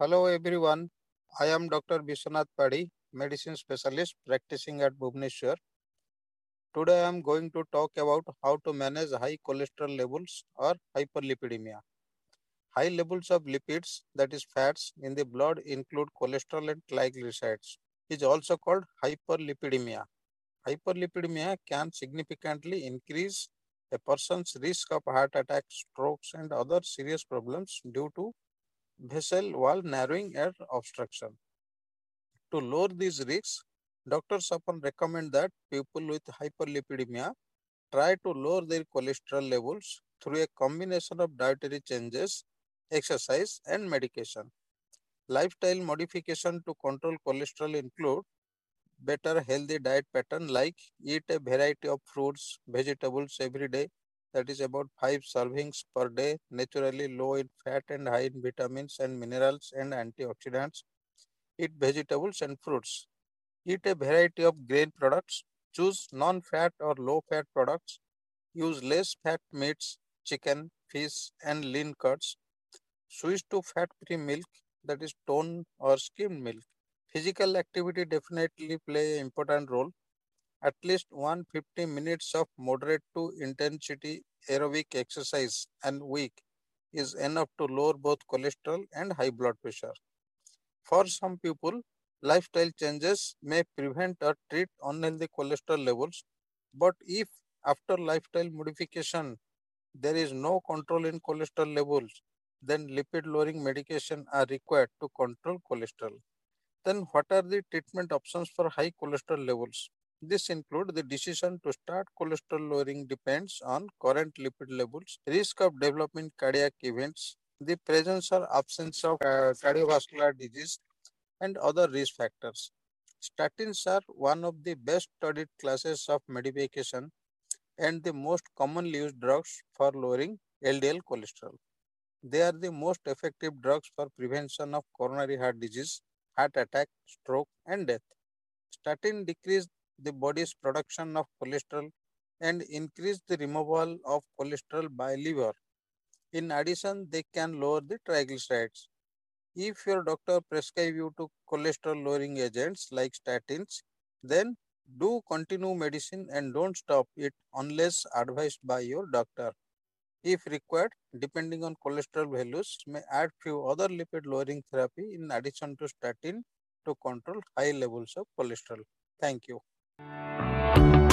Hello everyone. I am Dr. Biswanath Padhi, medicine specialist practicing at Bhubaneswar. Today I am going to talk about how to manage high cholesterol levels or hyperlipidemia. High levels of lipids, that is fats, in the blood include cholesterol and triglycerides. Is also called hyperlipidemia. Hyperlipidemia can significantly increase a person's risk of heart attack, strokes, and other serious problems due to vessel wall narrowing and obstruction. To lower these risks, doctors often recommend that people with hyperlipidemia try to lower their cholesterol levels through a combination of dietary changes, exercise, and medication. Lifestyle modification to control cholesterol include better healthy diet pattern like eat a variety of fruits, vegetables every day, that is about 5 servings per day, naturally low in fat and high in vitamins and minerals and antioxidants. Eat vegetables and fruits. Eat a variety of grain products. Choose non fat or low fat products. Use less fat meats, chicken, fish, and lean cuts. Switch to fat free milk, that is tone or skimmed milk. Physical activity definitely play an important role at least 150 minutes of moderate to intensity aerobic exercise and week is enough to lower both cholesterol and high blood pressure. For some people, lifestyle changes may prevent or treat unhealthy cholesterol levels, but if after lifestyle modification there is no control in cholesterol levels, then lipid lowering medication are required to control cholesterol. Then what are the treatment options for high cholesterol levels? This include the decision to start cholesterol lowering depends on current lipid levels, risk of developing cardiac events, the presence or absence of uh, cardiovascular disease, and other risk factors. Statins are one of the best studied classes of medication and the most commonly used drugs for lowering LDL cholesterol. They are the most effective drugs for prevention of coronary heart disease, heart attack, stroke, and death. Statin decrease the body's production of cholesterol and increase the removal of cholesterol by liver. In addition, they can lower the triglycerides. If your doctor prescribe you to cholesterol lowering agents like statins, then do continue medicine and don't stop it unless advised by your doctor. If required, depending on cholesterol values, may add few other lipid lowering therapy in addition to statin to control high levels of cholesterol. Thank you.